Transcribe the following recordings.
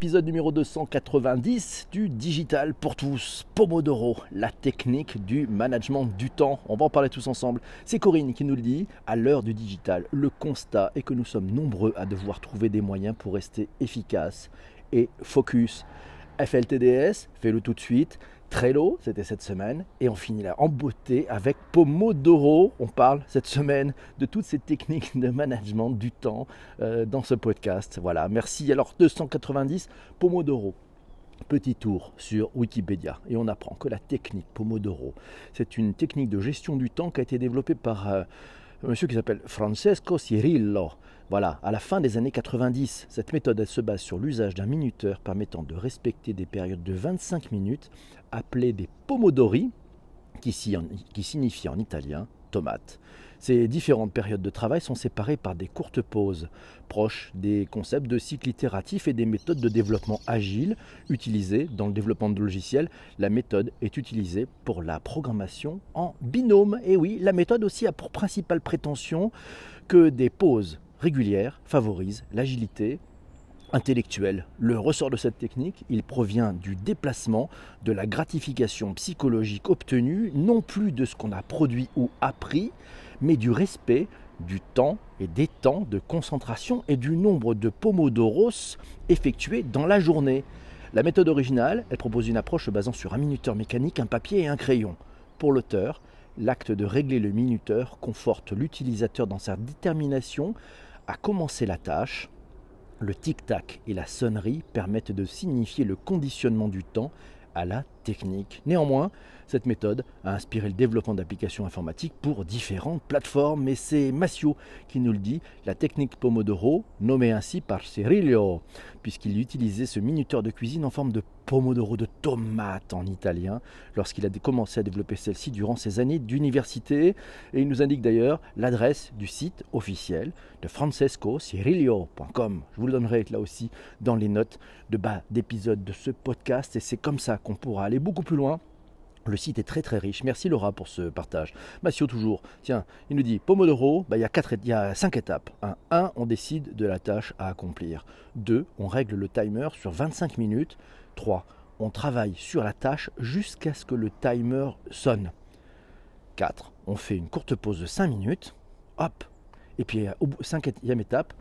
épisode numéro 290 du Digital pour tous, Pomodoro, la technique du management du temps. On va en parler tous ensemble. C'est Corinne qui nous le dit. À l'heure du digital, le constat est que nous sommes nombreux à devoir trouver des moyens pour rester efficaces et focus. FLTDS, fais-le tout de suite. Trello, c'était cette semaine. Et on finit là en beauté avec Pomodoro. On parle cette semaine de toutes ces techniques de management du temps euh, dans ce podcast. Voilà, merci. Alors 290, Pomodoro. Petit tour sur Wikipédia et on apprend que la technique Pomodoro, c'est une technique de gestion du temps qui a été développée par euh, monsieur qui s'appelle Francesco Cirillo. Voilà, à la fin des années 90, cette méthode elle se base sur l'usage d'un minuteur permettant de respecter des périodes de 25 minutes appelées des pomodori, qui, qui signifie en italien tomate. Ces différentes périodes de travail sont séparées par des courtes pauses, proches des concepts de cycle itératif et des méthodes de développement agile utilisées dans le développement de logiciels. La méthode est utilisée pour la programmation en binôme. Et oui, la méthode aussi a pour principale prétention que des pauses régulière favorise l'agilité intellectuelle. Le ressort de cette technique, il provient du déplacement, de la gratification psychologique obtenue, non plus de ce qu'on a produit ou appris, mais du respect du temps et des temps de concentration et du nombre de pomodoros effectués dans la journée. La méthode originale, elle propose une approche basant sur un minuteur mécanique, un papier et un crayon. Pour l'auteur, l'acte de régler le minuteur conforte l'utilisateur dans sa détermination à commencer la tâche, le tic-tac et la sonnerie permettent de signifier le conditionnement du temps à la Néanmoins, cette méthode a inspiré le développement d'applications informatiques pour différentes plateformes, et c'est Massio qui nous le dit, la technique Pomodoro, nommée ainsi par Cirillo, puisqu'il utilisait ce minuteur de cuisine en forme de pomodoro de tomate en italien, lorsqu'il a commencé à développer celle-ci durant ses années d'université, et il nous indique d'ailleurs l'adresse du site officiel de francescocirillo.com. Je vous le donnerai là aussi dans les notes de bas d'épisode de ce podcast, et c'est comme ça qu'on pourra aller beaucoup plus loin le site est très très riche. Merci Laura pour ce partage. Massio toujours. Tiens, il nous dit Pomodoro, bah, il, y a quatre, il y a cinq étapes. 1. On décide de la tâche à accomplir. 2. On règle le timer sur 25 minutes. 3. On travaille sur la tâche jusqu'à ce que le timer sonne. 4. On fait une courte pause de 5 minutes. Hop. Et puis, au cinquième étape,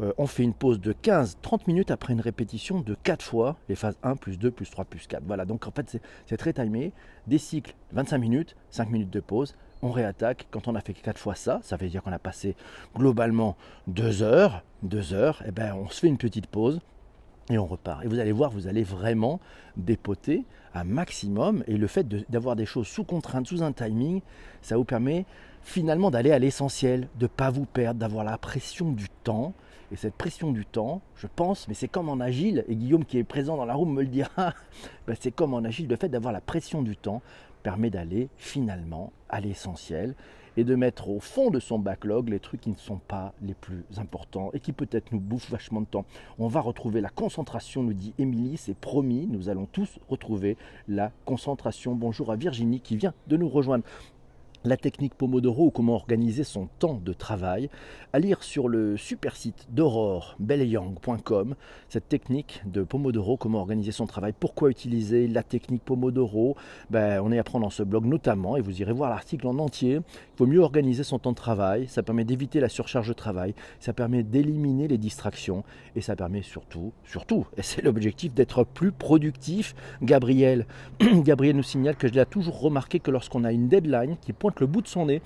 euh, on fait une pause de 15-30 minutes après une répétition de 4 fois les phases 1 plus 2 plus 3 plus 4. Voilà, donc en fait c'est très timé. Des cycles 25 minutes, 5 minutes de pause, on réattaque. Quand on a fait 4 fois ça, ça veut dire qu'on a passé globalement 2 heures. 2 heures, et eh ben on se fait une petite pause et on repart. Et vous allez voir, vous allez vraiment dépoter un maximum. Et le fait d'avoir des choses sous contrainte, sous un timing, ça vous permet finalement d'aller à l'essentiel, de ne pas vous perdre, d'avoir la pression du temps. Et cette pression du temps, je pense, mais c'est comme en agile, et Guillaume qui est présent dans la room me le dira, ben, c'est comme en agile, le fait d'avoir la pression du temps permet d'aller finalement à l'essentiel et de mettre au fond de son backlog les trucs qui ne sont pas les plus importants et qui peut-être nous bouffent vachement de temps. On va retrouver la concentration, nous dit Émilie, c'est promis, nous allons tous retrouver la concentration. Bonjour à Virginie qui vient de nous rejoindre la technique Pomodoro ou comment organiser son temps de travail, à lire sur le super site d'Aurore beleyang.com cette technique de Pomodoro, comment organiser son travail, pourquoi utiliser la technique Pomodoro. Ben, on est à prendre dans ce blog notamment, et vous irez voir l'article en entier. Il faut mieux organiser son temps de travail, ça permet d'éviter la surcharge de travail, ça permet d'éliminer les distractions, et ça permet surtout, surtout, et c'est l'objectif, d'être plus productif. Gabriel, Gabriel nous signale que je l'ai toujours remarqué que lorsqu'on a une deadline qui pointe le bout de son nez,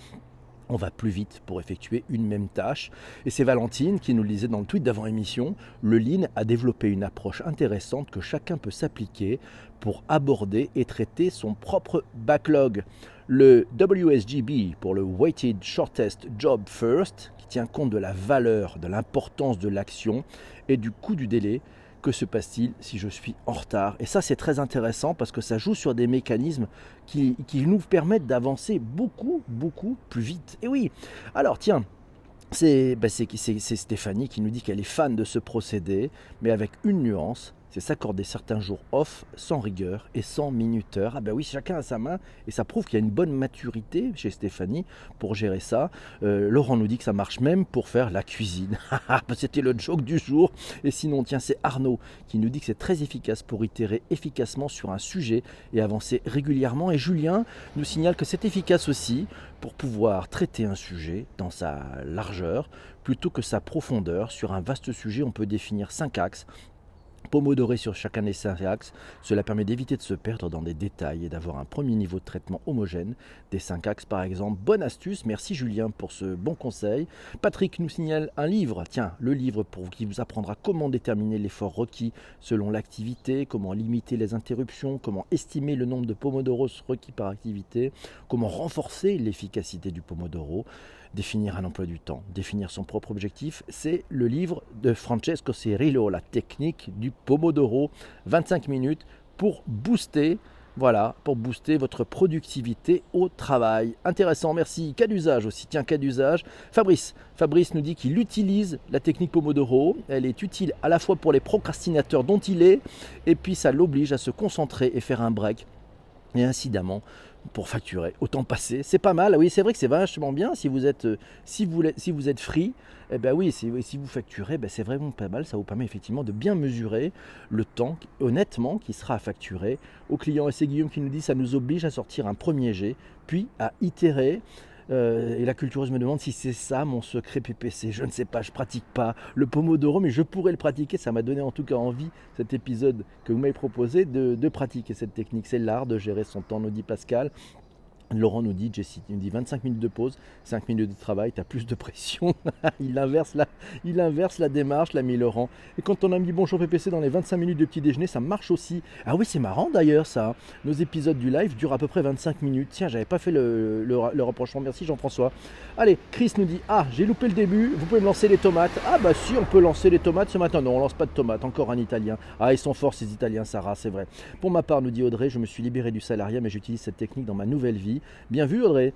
on va plus vite pour effectuer une même tâche. Et c'est Valentine qui nous le disait dans le tweet d'avant-émission, le Lean a développé une approche intéressante que chacun peut s'appliquer pour aborder et traiter son propre backlog. Le WSGB pour le Weighted Shortest Job First, qui tient compte de la valeur, de l'importance de l'action et du coût du délai, que se passe-t-il si je suis en retard? Et ça, c'est très intéressant parce que ça joue sur des mécanismes qui, nous permettent d'avancer beaucoup, beaucoup plus vite. Et oui, alors tiens, c'est bah, Stéphanie qui nous dit qu'elle est fan de ce procédé, mais avec une nuance, c'est s'accorder certains jours off sans rigueur et sans minuteur. Ah ben oui, chacun a sa main et ça prouve qu'il y a une bonne maturité chez Stéphanie pour gérer ça. Euh, Laurent nous dit que ça marche même pour faire la cuisine. Ah, bah, c'était le joke du jour. Et sinon, tiens, c'est Arnaud qui nous dit que c'est très efficace pour itérer efficacement sur un sujet et avancer régulièrement. Et Julien nous signale que c'est efficace aussi pour pouvoir traiter un sujet dans sa largeur plutôt que sa profondeur. Sur un vaste sujet, on peut définir cinq axes Pomodoré sur chacun des cinq axes, cela permet d'éviter de se perdre dans des détails et d'avoir un premier niveau de traitement homogène des cinq axes par exemple. Bonne astuce, merci Julien pour ce bon conseil. Patrick nous signale un livre, tiens, le livre pour qui vous apprendra comment déterminer l'effort requis selon l'activité, comment limiter les interruptions, comment estimer le nombre de pomodoros requis par activité, comment renforcer l'efficacité du pomodoro définir un emploi du temps, définir son propre objectif. C'est le livre de Francesco Cirillo, La technique du Pomodoro, 25 minutes pour booster voilà, pour booster votre productivité au travail. Intéressant, merci. Cas d'usage aussi. Tiens, cas d'usage. Fabrice. Fabrice nous dit qu'il utilise la technique Pomodoro. Elle est utile à la fois pour les procrastinateurs dont il est, et puis ça l'oblige à se concentrer et faire un break. Et incidemment, pour facturer. Autant passer, c'est pas mal. Oui, c'est vrai que c'est vachement bien si vous êtes, euh, si vous, si vous êtes free. Eh ben oui, si, si vous facturez, ben c'est vraiment pas mal. Ça vous permet effectivement de bien mesurer le temps, honnêtement, qui sera à facturer au client. Et c'est Guillaume qui nous dit ça nous oblige à sortir un premier jet, puis à itérer euh, et la cultureuse me demande si c'est ça mon secret PPC. Je ne sais pas, je pratique pas le Pomodoro, mais je pourrais le pratiquer. Ça m'a donné en tout cas envie, cet épisode que vous m'avez proposé, de, de pratiquer cette technique. C'est l'art de gérer son temps, nous dit Pascal. Laurent nous dit, Jessie, il nous dit 25 minutes de pause, 5 minutes de travail, tu as plus de pression. il, inverse la, il la démarche, l'ami Laurent. Et quand on a mis bonjour PPC dans les 25 minutes de petit déjeuner, ça marche aussi. Ah oui, c'est marrant d'ailleurs ça. Nos épisodes du live durent à peu près 25 minutes. Tiens, j'avais pas fait le, rapprochement. Merci Jean-François. Allez, Chris nous dit, ah, j'ai loupé le début, vous pouvez me lancer les tomates. Ah bah si, on peut lancer les tomates ce matin. Non, on lance pas de tomates, encore un Italien. Ah, ils sont forts ces Italiens, Sarah, c'est vrai. Pour ma part, nous dit Audrey, je me suis libéré du salariat, mais j'utilise cette technique dans ma nouvelle vie. Bien vu Audrey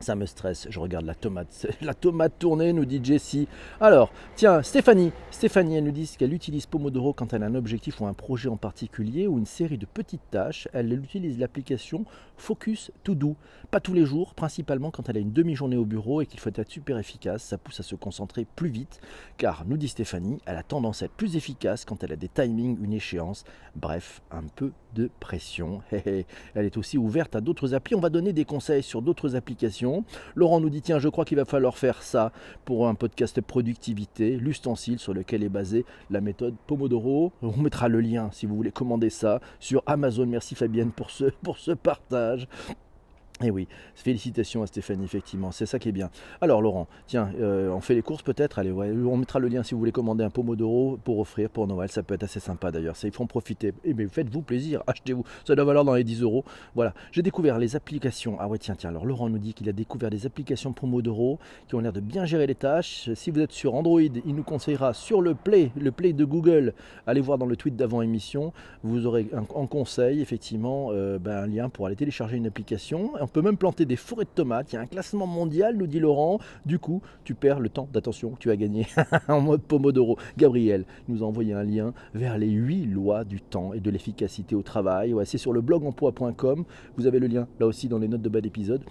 ça me stresse, je regarde la tomate. La tomate tournée, nous dit Jessie. Alors, tiens, Stéphanie. Stéphanie, elle nous dit qu'elle utilise Pomodoro quand elle a un objectif ou un projet en particulier ou une série de petites tâches. Elle utilise l'application Focus To Do. Pas tous les jours, principalement quand elle a une demi-journée au bureau et qu'il faut être super efficace. Ça pousse à se concentrer plus vite. Car, nous dit Stéphanie, elle a tendance à être plus efficace quand elle a des timings, une échéance. Bref, un peu de pression. Elle est aussi ouverte à d'autres applis. On va donner des conseils sur d'autres applications. Laurent nous dit tiens, je crois qu'il va falloir faire ça pour un podcast productivité, l'ustensile sur lequel est basée la méthode Pomodoro. On mettra le lien si vous voulez commander ça sur Amazon. Merci Fabienne pour ce, pour ce partage. Et eh oui, félicitations à Stéphanie, effectivement, c'est ça qui est bien. Alors Laurent, tiens, euh, on fait les courses peut-être, allez, on mettra le lien si vous voulez commander un Pomodoro pour offrir pour Noël, ça peut être assez sympa d'ailleurs, ça, il faut en profiter. Eh mais faites-vous plaisir, achetez-vous, ça doit valoir dans les 10 euros. Voilà, j'ai découvert les applications, ah ouais tiens, tiens, alors Laurent nous dit qu'il a découvert des applications Pomodoro qui ont l'air de bien gérer les tâches. Si vous êtes sur Android, il nous conseillera sur le Play, le Play de Google, allez voir dans le tweet d'avant émission, vous aurez en conseil effectivement euh, ben, un lien pour aller télécharger une application peut même planter des forêts de tomates. Il y a un classement mondial, nous dit Laurent. Du coup, tu perds le temps d'attention que tu as gagné en mode Pomodoro. Gabriel nous a envoyé un lien vers les huit lois du temps et de l'efficacité au travail. C'est sur le blog emploi.com. Vous avez le lien là aussi dans les notes de bas d'épisode.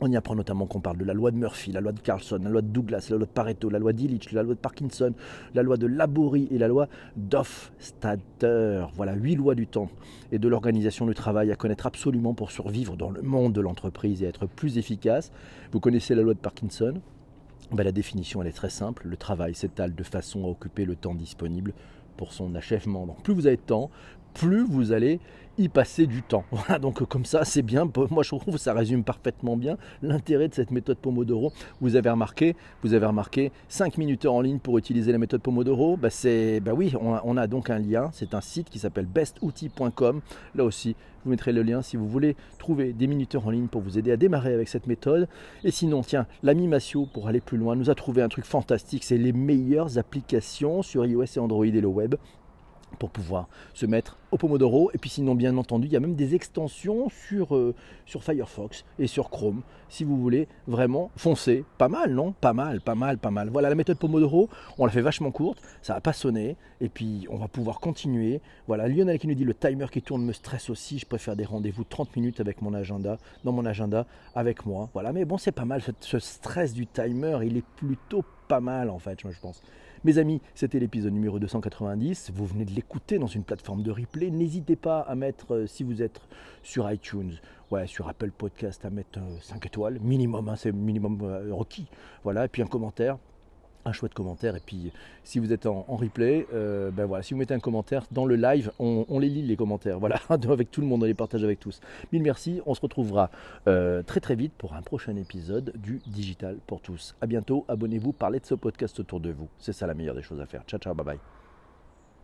On y apprend notamment qu'on parle de la loi de Murphy, la loi de Carlson, la loi de Douglas, la loi de Pareto, la loi d'Illich, la loi de Parkinson, la loi de Laborie et la loi d'Hofstadter. Voilà, huit lois du temps et de l'organisation du travail à connaître absolument pour survivre dans le monde de l'entreprise et être plus efficace. Vous connaissez la loi de Parkinson? Ben, La définition, elle est très simple. Le travail s'étale de façon à occuper le temps disponible pour son achèvement. Donc plus vous avez de temps, plus vous allez y passer du temps. Voilà, donc comme ça, c'est bien. Moi, je trouve que ça résume parfaitement bien l'intérêt de cette méthode Pomodoro. Vous avez remarqué, vous avez remarqué, 5 minutes en ligne pour utiliser la méthode Pomodoro. Bah, bah oui, on a, donc un lien. C'est un site qui s'appelle bestoutil.com. Là aussi, je vous mettrai le lien si vous voulez trouver des minuteurs en ligne pour vous aider à démarrer avec cette méthode. Et sinon, tiens, l'ami Massio, pour aller plus loin, nous a trouvé un truc fantastique. C'est les meilleures applications sur iOS et Android et le web pour pouvoir se mettre au Pomodoro. Et puis sinon, bien entendu, il y a même des extensions sur, euh, Firefox et sur Chrome. Si vous voulez vraiment foncer, pas mal, non? Pas mal, pas mal, pas mal. Voilà la méthode Pomodoro, on la fait vachement courte, ça va pas sonner, et puis on va pouvoir continuer. Voilà, Lionel qui nous dit le timer qui tourne me stresse aussi, je préfère des rendez-vous 30 minutes avec mon agenda, dans mon agenda avec moi. Voilà, mais bon, c'est pas mal, ce stress du timer, il est plutôt pas mal en fait, je pense. Mes amis, c'était l'épisode numéro 290. Vous venez de l'écouter dans une plateforme de replay. N'hésitez pas à mettre, euh, si vous êtes sur iTunes, ouais, sur Apple Podcast, à mettre 5 euh, étoiles, minimum, hein, c'est minimum euh, requis. Voilà, et puis un commentaire un chouette commentaire. Et puis, si vous êtes en, replay, euh, ben voilà, si vous mettez un commentaire dans le live, on, les lit les commentaires. Voilà, avec tout le monde, on les partage avec tous. Mille merci. On se retrouvera euh, très très vite pour un prochain épisode du Digital pour tous. À bientôt. Abonnez-vous, parlez de ce podcast autour de vous. C'est ça la meilleure des choses à faire. Ciao, ciao, bye bye.